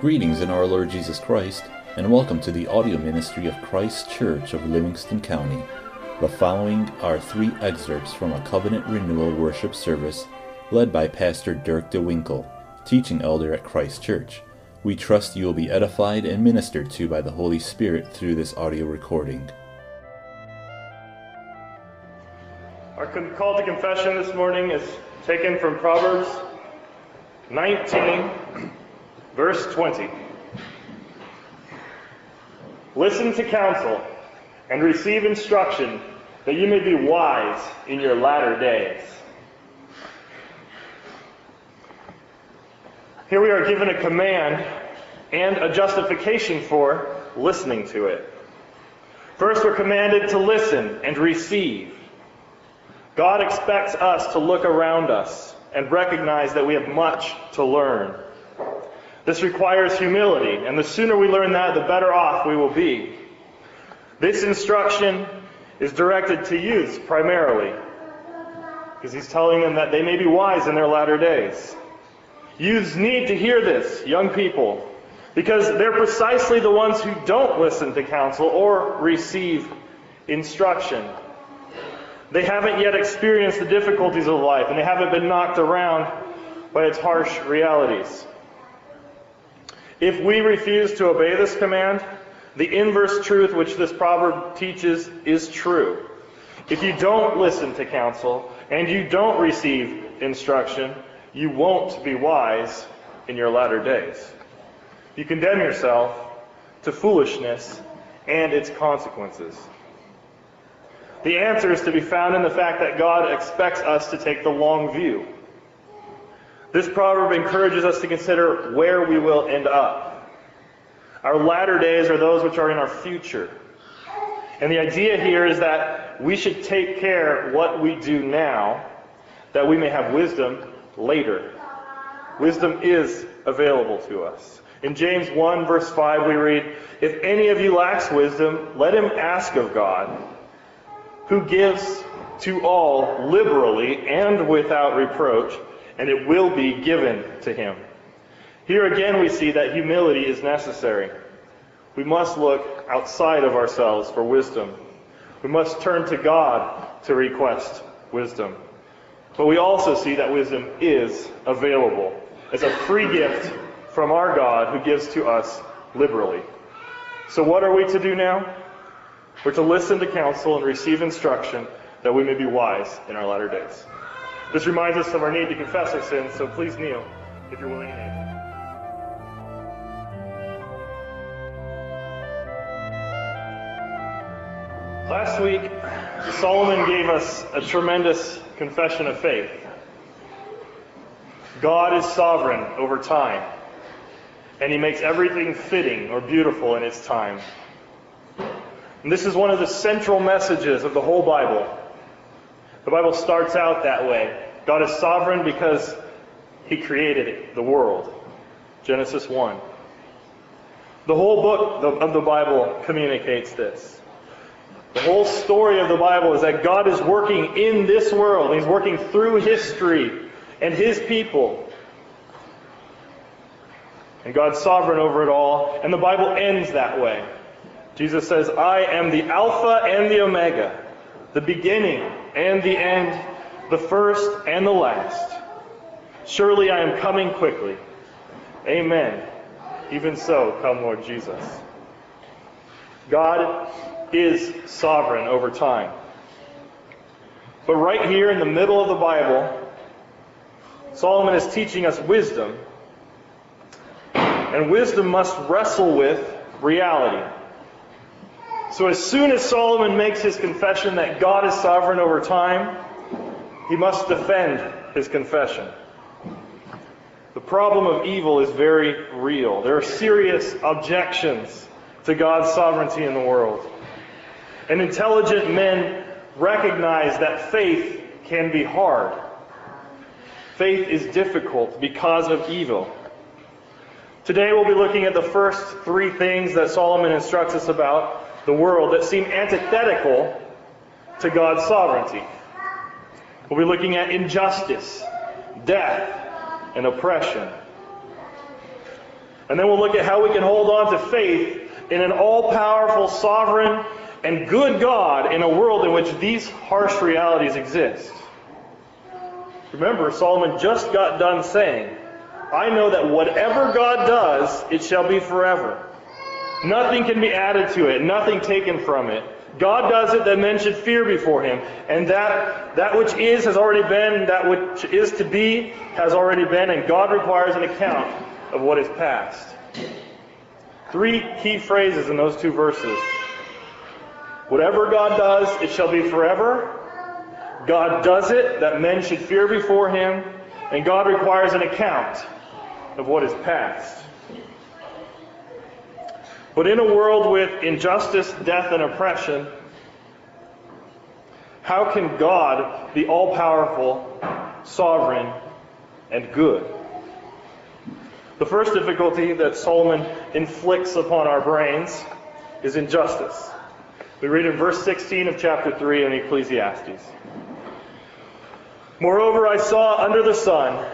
Greetings in our Lord Jesus Christ, and welcome to the audio ministry of Christ Church of Livingston County. The following are three excerpts from a covenant renewal worship service led by Pastor Dirk DeWinkle, teaching elder at Christ Church. We trust you will be edified and ministered to by the Holy Spirit through this audio recording. Our call to confession this morning is taken from Proverbs 19, verse 20. Listen to counsel and receive instruction that you may be wise in your latter days. Here we are given a command and a justification for listening to it. First, we're commanded to listen and receive. God expects us to look around us and recognize that we have much to learn. This requires humility, and the sooner we learn that, the better off we will be. This instruction is directed to youths primarily, because he's telling them that they may be wise in their latter days. Youths need to hear this, young people, because they're precisely the ones who don't listen to counsel or receive instruction. They haven't yet experienced the difficulties of life, and they haven't been knocked around by its harsh realities. If we refuse to obey this command, the inverse truth which this proverb teaches is true. If you don't listen to counsel and you don't receive instruction, you won't be wise in your latter days. You condemn yourself to foolishness and its consequences. The answer is to be found in the fact that God expects us to take the long view. This proverb encourages us to consider where we will end up. Our latter days are those which are in our future. And the idea here is that we should take care what we do now, that we may have wisdom later. Wisdom is available to us. In James 1, verse 5, we read, If any of you lacks wisdom, let him ask of God who gives to all liberally and without reproach, and it will be given to him. Here again, we see that humility is necessary. We must look outside of ourselves for wisdom. We must turn to God to request wisdom. But we also see that wisdom is available as a free gift from our God who gives to us liberally. So, what are we to do now? We're to listen to counsel and receive instruction that we may be wise in our latter days. This reminds us of our need to confess our sins, so please kneel if you're willing to able. Last week, Solomon gave us a tremendous confession of faith. God is sovereign over time, and he makes everything fitting or beautiful in its time. And this is one of the central messages of the whole Bible. The Bible starts out that way. God is sovereign because he created the world. Genesis 1. The whole book of the Bible communicates this. The whole story of the Bible is that God is working in this world. He's working through history and his people. And God's sovereign over it all. And the Bible ends that way. Jesus says, I am the Alpha and the Omega, the beginning and the end, the first and the last. Surely I am coming quickly. Amen. Even so, come Lord Jesus. God is sovereign over time. But right here in the middle of the Bible, Solomon is teaching us wisdom. And wisdom must wrestle with reality. So as soon as Solomon makes his confession that God is sovereign over time, he must defend his confession. The problem of evil is very real. There are serious objections to God's sovereignty in the world. And intelligent men recognize that faith can be hard. Faith is difficult because of evil. Today we'll be looking at the first three things that Solomon instructs us about the world that seem antithetical to God's sovereignty. We'll be looking at injustice, death, and oppression. And then we'll look at how we can hold on to faith in an all powerful, sovereign, and good God in a world in which these harsh realities exist. Remember, Solomon just got done saying, I know that whatever God does, it shall be forever. Nothing can be added to it, nothing taken from it. God does it that men should fear before him. And that, that which is has already been, that which is to be has already been, and God requires an account of what is past. Three key phrases in those two verses. Whatever God does, it shall be forever. God does it that men should fear before him, and God requires an account of what is past. But in a world with injustice, death, and oppression, how can God be all powerful, sovereign, and good? The first difficulty that Solomon inflicts upon our brains is injustice. We read in verse 16 of chapter 3 in Ecclesiastes. Moreover, I saw under the sun,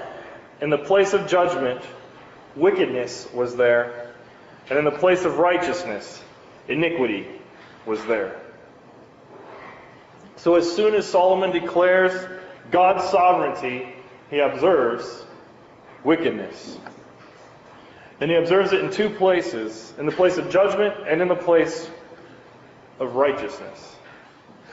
in the place of judgment, wickedness was there, and in the place of righteousness, iniquity was there. So as soon as Solomon declares God's sovereignty, he observes wickedness. And he observes it in two places in the place of judgment and in the place of righteousness.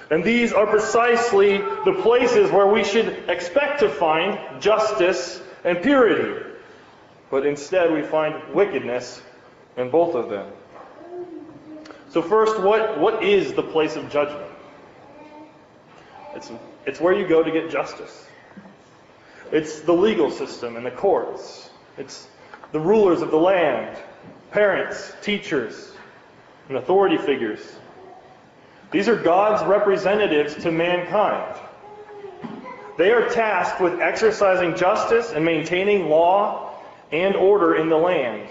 And these are precisely the places where we should expect to find justice and purity. But instead, we find wickedness in both of them. So, first, what, what is the place of judgment? It's, it's where you go to get justice. It's the legal system and the courts. It's the rulers of the land, parents, teachers, and authority figures. These are God's representatives to mankind. They are tasked with exercising justice and maintaining law and order in the land.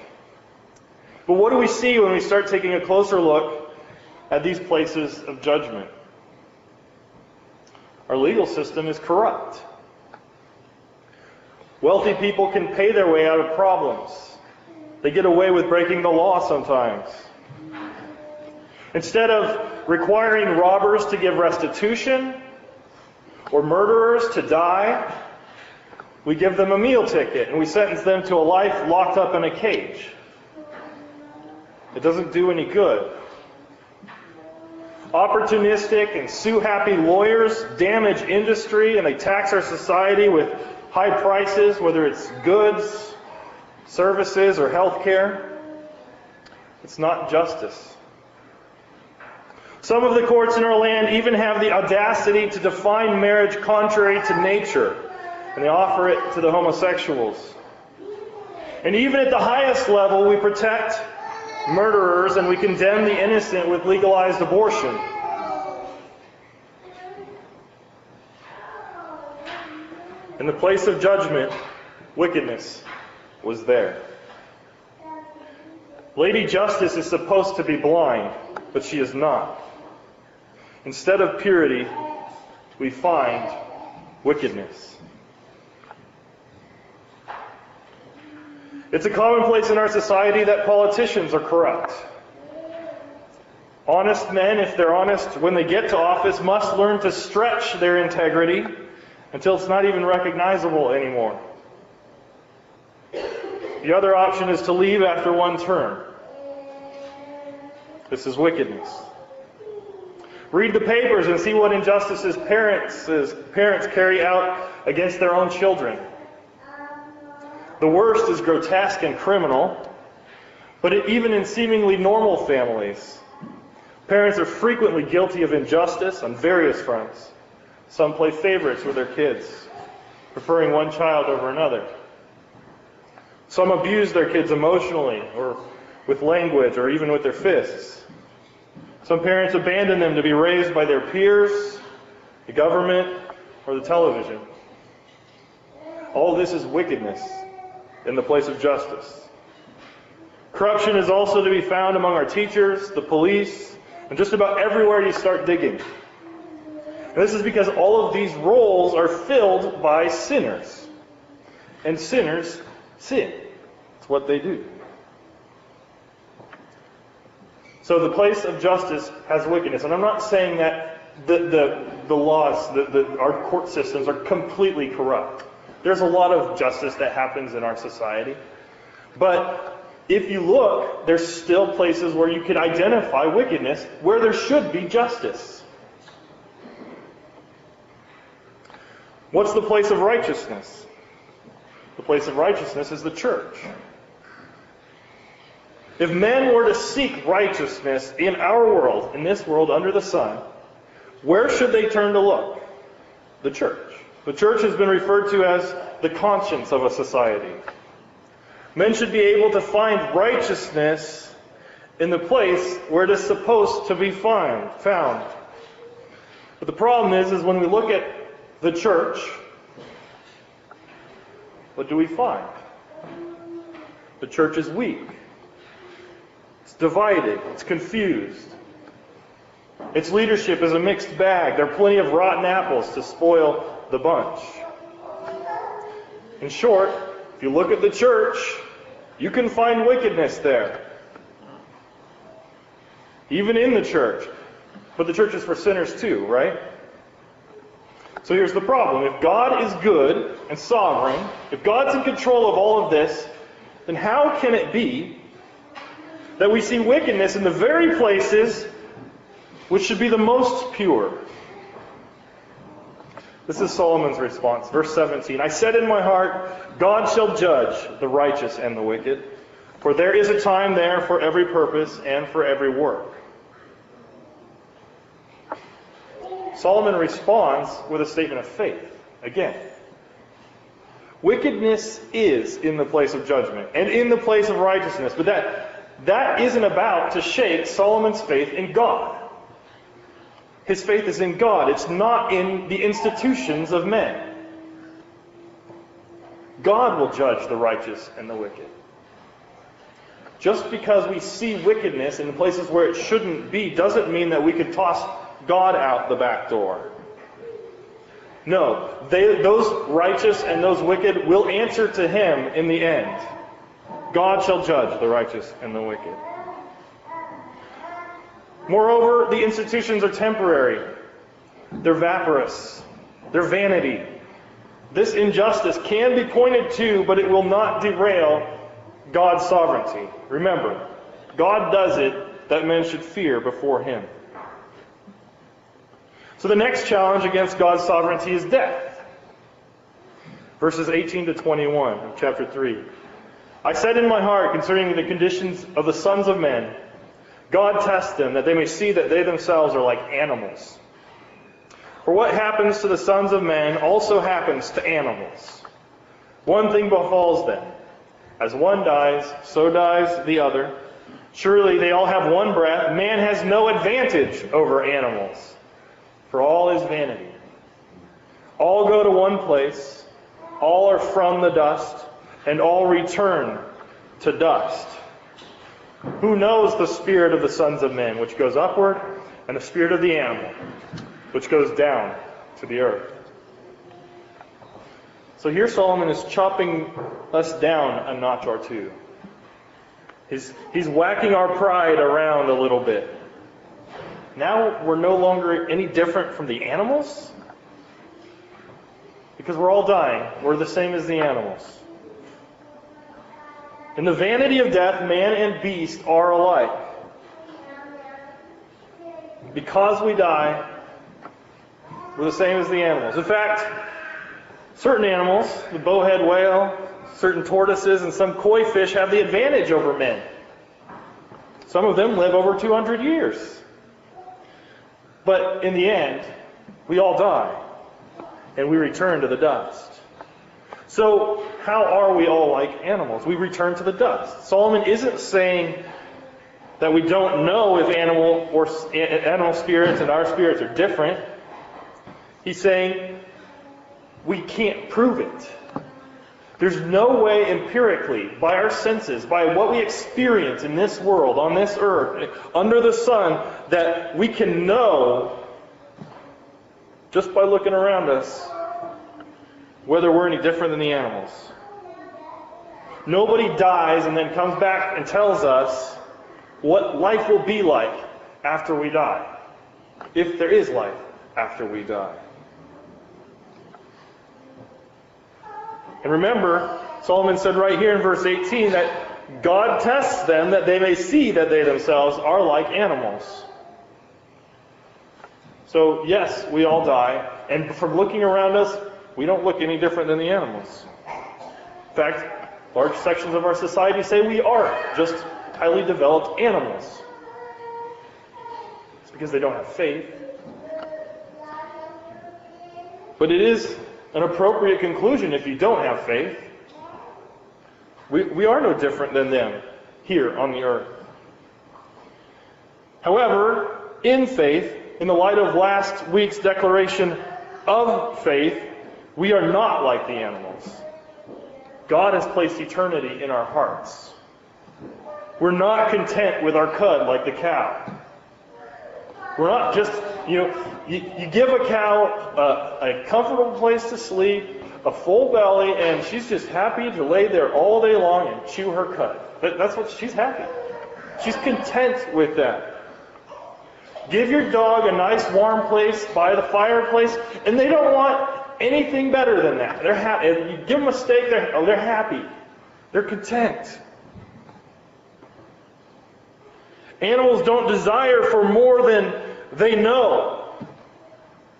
But what do we see when we start taking a closer look at these places of judgment? Our legal system is corrupt. Wealthy people can pay their way out of problems. They get away with breaking the law sometimes. Instead of requiring robbers to give restitution or murderers to die, we give them a meal ticket and we sentence them to a life locked up in a cage. It doesn't do any good. Opportunistic and sue happy lawyers damage industry and they tax our society with high prices, whether it's goods, services, or health care. It's not justice. Some of the courts in our land even have the audacity to define marriage contrary to nature, and they offer it to the homosexuals. And even at the highest level, we protect murderers and we condemn the innocent with legalized abortion. In the place of judgment, wickedness was there. Lady Justice is supposed to be blind, but she is not. Instead of purity, we find wickedness. It's a commonplace in our society that politicians are corrupt. Honest men, if they're honest when they get to office, must learn to stretch their integrity until it's not even recognizable anymore. The other option is to leave after one term. This is wickedness. Read the papers and see what injustices parents, parents carry out against their own children. The worst is grotesque and criminal, but even in seemingly normal families, parents are frequently guilty of injustice on various fronts. Some play favorites with their kids, preferring one child over another. Some abuse their kids emotionally or with language or even with their fists. Some parents abandon them to be raised by their peers, the government, or the television. All this is wickedness in the place of justice. Corruption is also to be found among our teachers, the police, and just about everywhere you start digging. And this is because all of these roles are filled by sinners. And sinners sin. It's what they do. So the place of justice has wickedness. And I'm not saying that the, the, the laws, the, the, our court systems are completely corrupt. There's a lot of justice that happens in our society. But if you look, there's still places where you can identify wickedness where there should be justice. What's the place of righteousness? The place of righteousness is the church. If men were to seek righteousness in our world, in this world under the sun, where should they turn to look? The church. The church has been referred to as the conscience of a society. Men should be able to find righteousness in the place where it is supposed to be find, found. But the problem is, is when we look at the church, what do we find? The church is weak. It's divided. It's confused. Its leadership is a mixed bag. There are plenty of rotten apples to spoil the bunch. In short, if you look at the church, you can find wickedness there. Even in the church. But the church is for sinners too, right? So here's the problem. If God is good and sovereign, if God's in control of all of this, then how can it be that we see wickedness in the very places which should be the most pure? This is Solomon's response. Verse 17 I said in my heart, God shall judge the righteous and the wicked, for there is a time there for every purpose and for every work. Solomon responds with a statement of faith. Again, wickedness is in the place of judgment and in the place of righteousness, but that, that isn't about to shake Solomon's faith in God. His faith is in God. It's not in the institutions of men. God will judge the righteous and the wicked. Just because we see wickedness in places where it shouldn't be doesn't mean that we can toss God out the back door. No, they, those righteous and those wicked will answer to him in the end. God shall judge the righteous and the wicked. Moreover, the institutions are temporary. They're vaporous. They're vanity. This injustice can be pointed to, but it will not derail God's sovereignty. Remember, God does it that men should fear before him. So the next challenge against God's sovereignty is death. Verses 18 to 21 of chapter 3. I said in my heart concerning the conditions of the sons of men, God tests them that they may see that they themselves are like animals. For what happens to the sons of men also happens to animals. One thing befalls them. As one dies, so dies the other. Surely they all have one breath. Man has no advantage over animals, for all is vanity. All go to one place, all are from the dust, and all return to dust. Who knows the spirit of the sons of men, which goes upward, and the spirit of the animal, which goes down to the earth? So here Solomon is chopping us down a notch or two. He's, he's whacking our pride around a little bit. Now we're no longer any different from the animals because we're all dying. We're the same as the animals. In the vanity of death, man and beast are alike. Because we die, we're the same as the animals. In fact, certain animals, the bowhead whale, certain tortoises, and some koi fish have the advantage over men. Some of them live over 200 years. But in the end, we all die, and we return to the dust. So, how are we all like animals? We return to the dust. Solomon isn't saying that we don't know if animal or animal spirits and our spirits are different. He's saying we can't prove it. There's no way empirically, by our senses, by what we experience in this world, on this earth, under the sun, that we can know just by looking around us whether we're any different than the animals. Nobody dies and then comes back and tells us what life will be like after we die, if there is life after we die. And remember, Solomon said right here in verse 18 that God tests them that they may see that they themselves are like animals. So, yes, we all die, and from looking around us, we don't look any different than the animals. In fact, large sections of our society say we are just highly developed animals. It's because they don't have faith. But it is an appropriate conclusion if you don't have faith. We, we are no different than them here on the earth. However, in faith, in the light of last week's declaration of faith, we are not like the animals. God has placed eternity in our hearts. We're not content with our cud like the cow. We're not just, you know, you, you give a cow a, a comfortable place to sleep, a full belly, and she's just happy to lay there all day long and chew her cud. that's what she's happy. She's content with that. Give your dog a nice warm place by the fireplace, and they don't want anything better than that. They're happy. You give them a steak, they're, oh, they're happy. They're content. Animals don't desire for more than they know.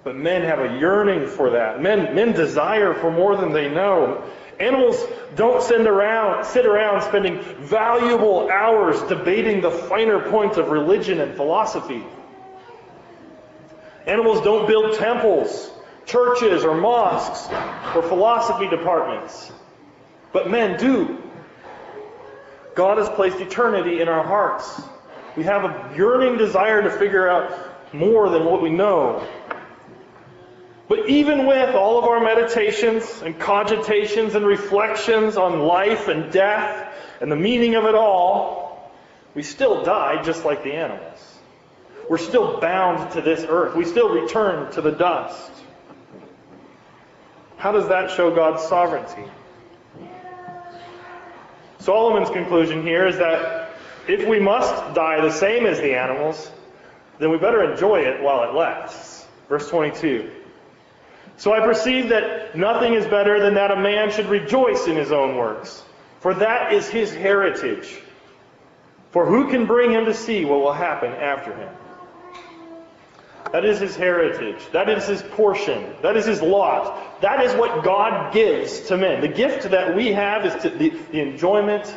But men have a yearning for that. Men, men desire for more than they know. Animals don't around, sit around spending valuable hours debating the finer points of religion and philosophy. Animals don't build temples churches or mosques or philosophy departments. But men do. God has placed eternity in our hearts. We have a yearning desire to figure out more than what we know. But even with all of our meditations and cogitations and reflections on life and death and the meaning of it all, we still die just like the animals. We're still bound to this earth. We still return to the dust. How does that show God's sovereignty? Solomon's conclusion here is that if we must die the same as the animals, then we better enjoy it while it lasts. Verse 22. So I perceive that nothing is better than that a man should rejoice in his own works, for that is his heritage. For who can bring him to see what will happen after him? That is his heritage. That is his portion. That is his lot. That is what God gives to men. The gift that we have is the, the enjoyment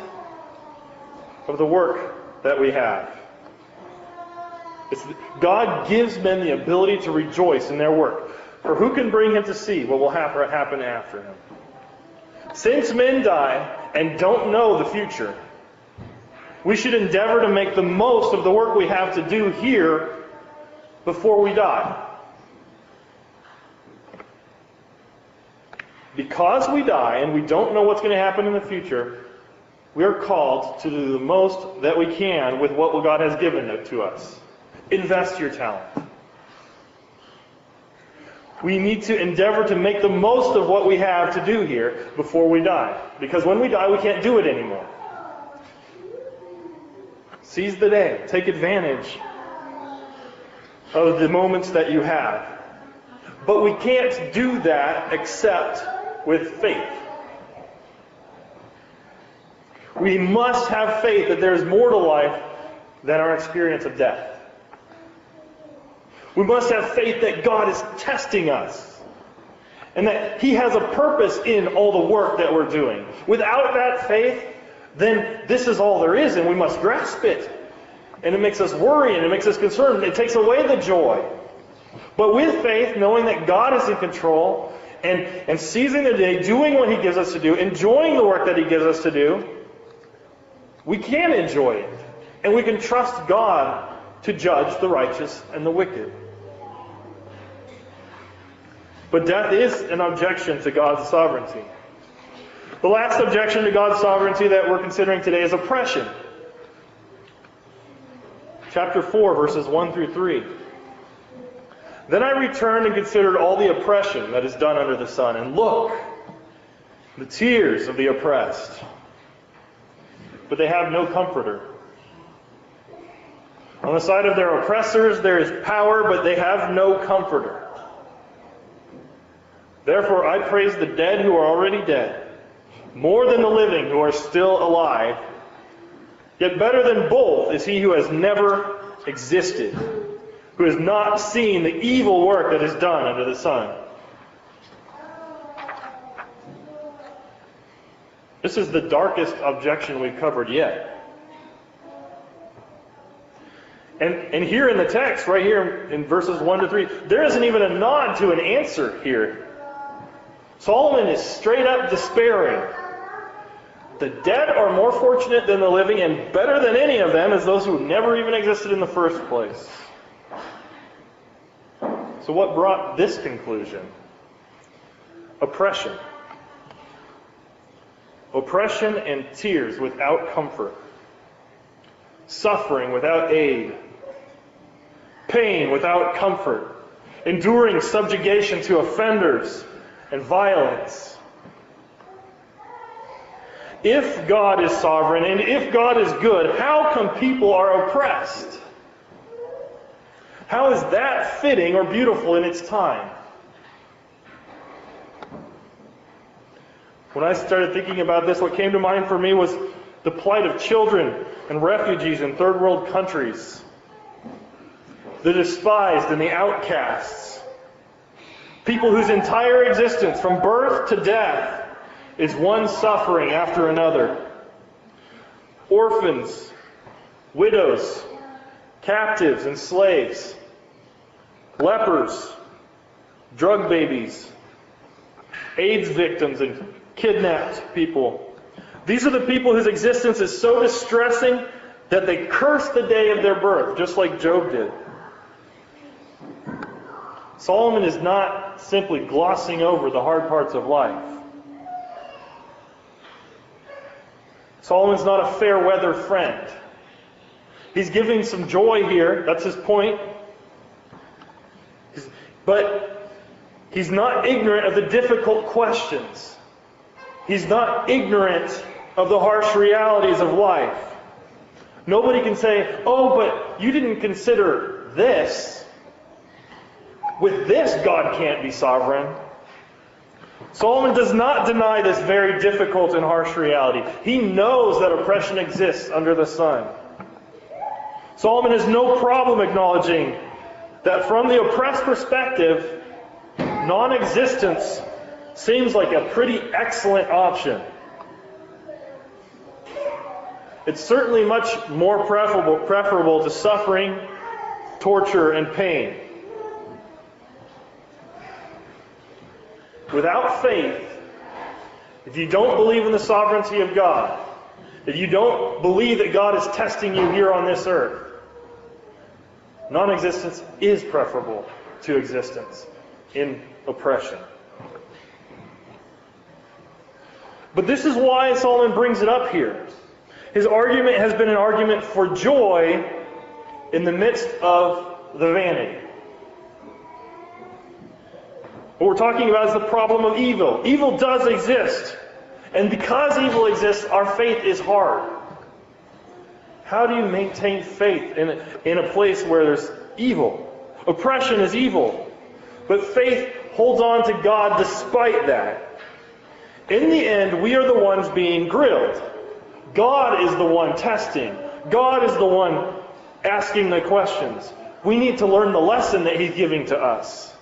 of the work that we have. It's, God gives men the ability to rejoice in their work. For who can bring him to see what will happen, happen after him? Since men die and don't know the future, we should endeavor to make the most of the work we have to do here before we die. Because we die and we don't know what's going to happen in the future, we are called to do the most that we can with what God has given to us. Invest your talent. We need to endeavor to make the most of what we have to do here before we die. Because when we die, we can't do it anymore. Seize the day. Take advantage of the moments that you have. But we can't do that except with faith. We must have faith that there's more to life than our experience of death. We must have faith that God is testing us and that He has a purpose in all the work that we're doing. Without that faith, then this is all there is, and we must grasp it and it makes us worry and it makes us concerned. It takes away the joy. But with faith, knowing that God is in control and, and seizing the day, doing what He gives us to do, enjoying the work that He gives us to do, we can enjoy it. And we can trust God to judge the righteous and the wicked. But death is an objection to God's sovereignty. The last objection to God's sovereignty that we're considering today is oppression chapter 4, verses 1 through 3. Then I returned and considered all the oppression that is done under the sun, and look, the tears of the oppressed. But they have no comforter. On the side of their oppressors, there is power, but they have no comforter. Therefore, I praise the dead who are already dead, more than the living who are still alive. Yet better than both is he who has never existed, who has not seen the evil work that is done under the sun. This is the darkest objection we've covered yet. And, and here in the text, right here in verses 1 to 3, there isn't even a nod to an answer here. Solomon is straight up despairing. The dead are more fortunate than the living, and better than any of them is those who never even existed in the first place. So, what brought this conclusion? Oppression. Oppression and tears without comfort. Suffering without aid. Pain without comfort. Enduring subjugation to offenders and violence. If God is sovereign and if God is good, how come people are oppressed? How is that fitting or beautiful in its time? When I started thinking about this, what came to mind for me was the plight of children and refugees in third world countries, the despised and the outcasts, people whose entire existence, from birth to death, is one suffering after another. Orphans, widows, captives and slaves, lepers, drug babies, AIDS victims, and kidnapped people. These are the people whose existence is so distressing that they curse the day of their birth, just like Job did. Solomon is not simply glossing over the hard parts of life. Solomon's not a fair weather friend. He's giving some joy here. That's his point. But he's not ignorant of the difficult questions. He's not ignorant of the harsh realities of life. Nobody can say, oh, but you didn't consider this. With this, God can't be sovereign. Solomon does not deny this very difficult and harsh reality. He knows that oppression exists under the sun. Solomon has no problem acknowledging that from the oppressed perspective, non existence seems like a pretty excellent option. It's certainly much more preferable, preferable to suffering, torture, and pain. Without faith, if you don't believe in the sovereignty of God, if you don't believe that God is testing you here on this earth, non existence is preferable to existence in oppression. But this is why Solomon brings it up here. His argument has been an argument for joy in the midst of the vanity. What we're talking about is the problem of evil. Evil does exist. And because evil exists, our faith is hard. How do you maintain faith in a, in a place where there's evil? Oppression is evil. But faith holds on to God despite that. In the end, we are the ones being grilled. God is the one testing. God is the one asking the questions. We need to learn the lesson that He's giving to us.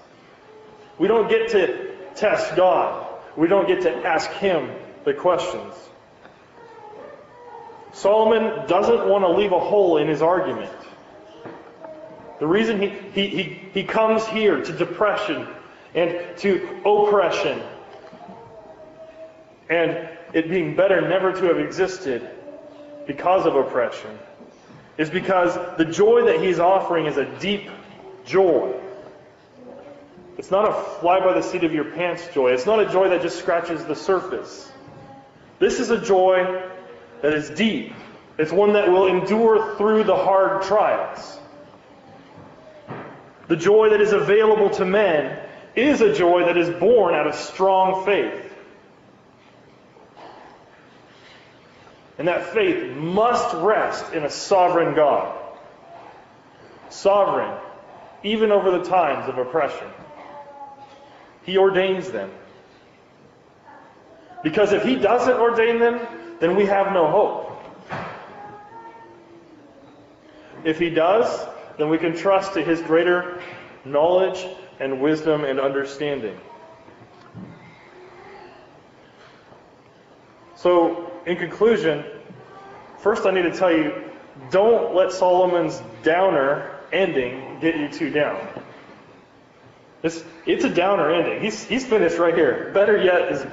We don't get to test God. We don't get to ask Him the questions. Solomon doesn't want to leave a hole in his argument. The reason he, he, he, he comes here to depression and to oppression and it being better never to have existed because of oppression is because the joy that he's offering is a deep joy. It's not a fly by the seat of your pants joy. It's not a joy that just scratches the surface. This is a joy that is deep. It's one that will endure through the hard trials. The joy that is available to men is a joy that is born out of strong faith. And that faith must rest in a sovereign God. sovereign, even over the times of oppression. He ordains them. Because if He doesn't ordain them, then we have no hope. If He does, then we can trust to His greater knowledge and wisdom and understanding. So, in conclusion, first I need to tell you don't let Solomon's downer ending get you too down. It's, it's a downer ending. He's, he's finished right here. Better yet is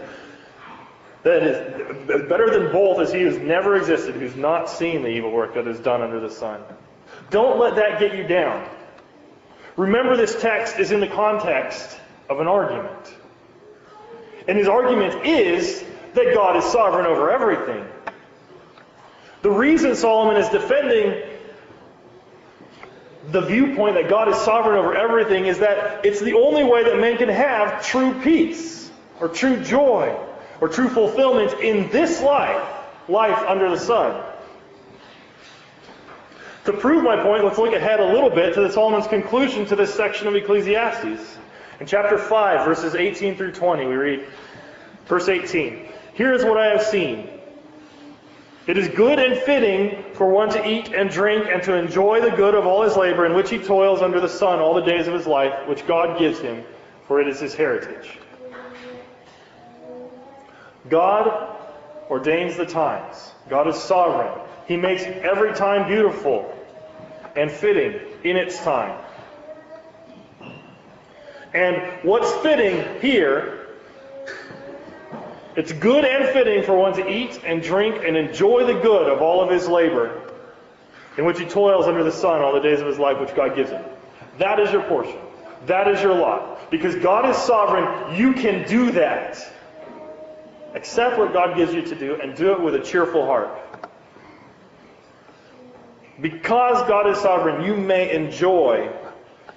that is better than both is he who's never existed, who's not seen the evil work that is done under the sun. Don't let that get you down. Remember, this text is in the context of an argument. And his argument is that God is sovereign over everything. The reason Solomon is defending the viewpoint that God is sovereign over everything is that it's the only way that men can have true peace or true joy or true fulfillment in this life, life under the sun. To prove my point, let's look ahead a little bit to the Solomon's conclusion to this section of Ecclesiastes. In chapter 5, verses 18 through 20, we read, verse 18, Here is what I have seen. It is good and fitting for one to eat and drink and to enjoy the good of all his labor in which he toils under the sun all the days of his life, which God gives him, for it is his heritage. God ordains the times. God is sovereign. He makes every time beautiful and fitting in its time. And what's fitting here it's good and fitting for one to eat and drink and enjoy the good of all of his labor, in which he toils under the sun all the days of his life, which God gives him. That is your portion. That is your lot. Because God is sovereign, you can do that. Accept what God gives you to do and do it with a cheerful heart. Because God is sovereign, you may enjoy,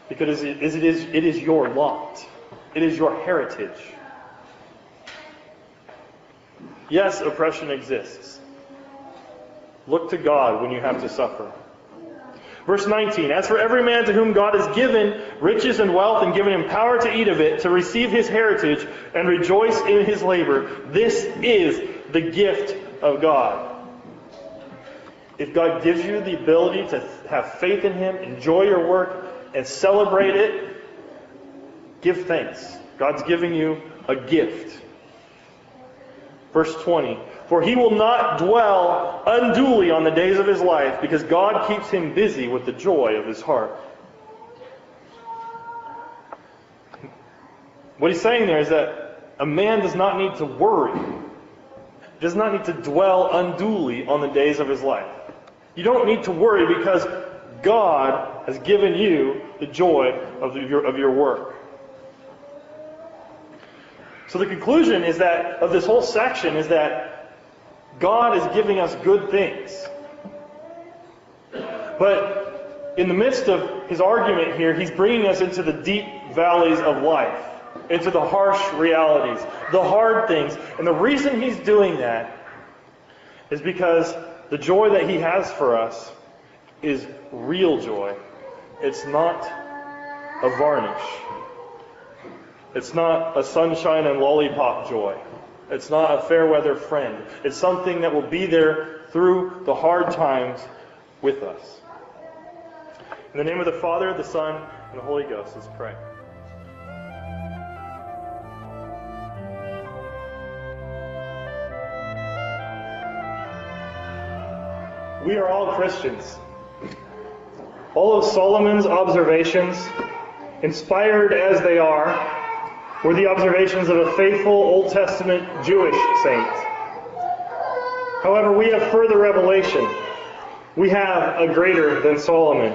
because it is, it is your lot. It is your heritage. Yes, oppression exists. Look to God when you have to suffer. Verse 19 As for every man to whom God has given riches and wealth and given him power to eat of it, to receive his heritage and rejoice in his labor, this is the gift of God. If God gives you the ability to have faith in him, enjoy your work, and celebrate it, give thanks. God's giving you a gift. Verse 20 For he will not dwell unduly on the days of his life, because God keeps him busy with the joy of his heart. What he's saying there is that a man does not need to worry, does not need to dwell unduly on the days of his life. You don't need to worry because God has given you the joy of your, of your work. So the conclusion is that of this whole section is that God is giving us good things. But in the midst of his argument here, he's bringing us into the deep valleys of life, into the harsh realities, the hard things. And the reason he's doing that is because the joy that he has for us is real joy. It's not a varnish. It's not a sunshine and lollipop joy. It's not a fair weather friend. It's something that will be there through the hard times with us. In the name of the Father, the Son, and the Holy Ghost, let's pray. We are all Christians. All of Solomon's observations, inspired as they are, were the observations of a faithful Old Testament Jewish saint. However, we have further revelation. We have a greater than Solomon.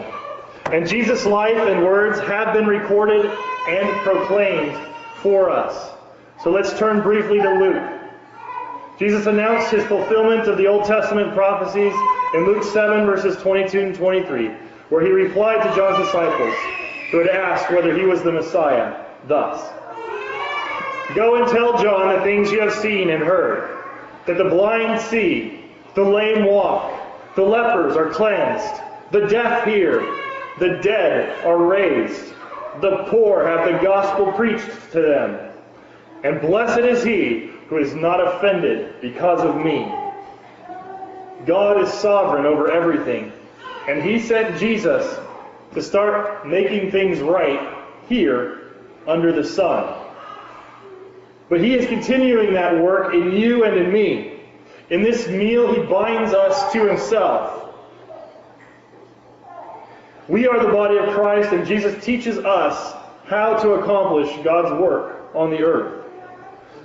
And Jesus' life and words have been recorded and proclaimed for us. So let's turn briefly to Luke. Jesus announced his fulfillment of the Old Testament prophecies in Luke 7, verses 22 and 23, where he replied to John's disciples who had asked whether he was the Messiah, thus Go and tell John the things you have seen and heard that the blind see, the lame walk, the lepers are cleansed, the deaf hear, The dead are raised. The poor have the gospel preached to them. And blessed is he who is not offended because of me. God is sovereign over everything. And he sent Jesus to start making things right here under the sun. But he is continuing that work in you and in me. In this meal, he binds us to himself. We are the body of Christ, and Jesus teaches us how to accomplish God's work on the earth.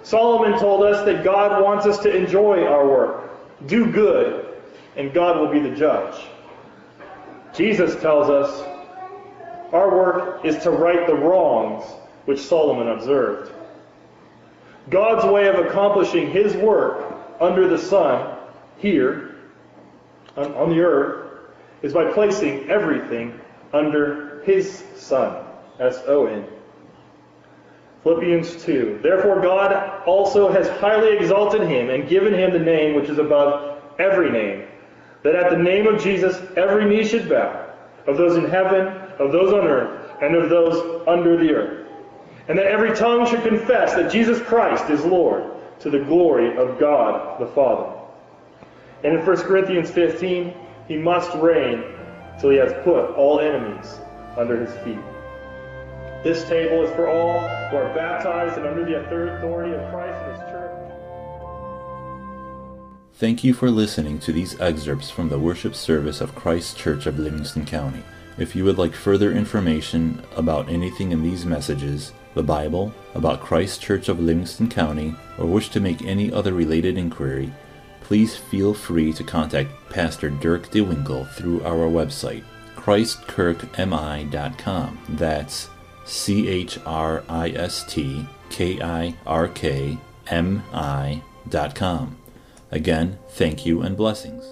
Solomon told us that God wants us to enjoy our work, do good, and God will be the judge. Jesus tells us our work is to right the wrongs which Solomon observed. God's way of accomplishing his work under the sun, here, on, on the earth, is by placing everything under his Son. S-O-N. Philippians 2. Therefore God also has highly exalted him and given him the name which is above every name, that at the name of Jesus every knee should bow, of those in heaven, of those on earth, and of those under the earth, and that every tongue should confess that Jesus Christ is Lord, to the glory of God the Father. And in 1 Corinthians 15, he must reign till he has put all enemies under his feet. This table is for all who are baptized and under the authority of Christ and his church. Thank you for listening to these excerpts from the worship service of Christ Kirk of Livingston County. If you would like further information about anything in these messages, the Bible, about Christ Kirk of Livingston County, or wish to make any other related inquiry, please feel free to contact Pastor Dirk DeWinkle through our website, christkirkmi.com. That's C H R I S T K I R K M I dot com. Again, thank you and blessings.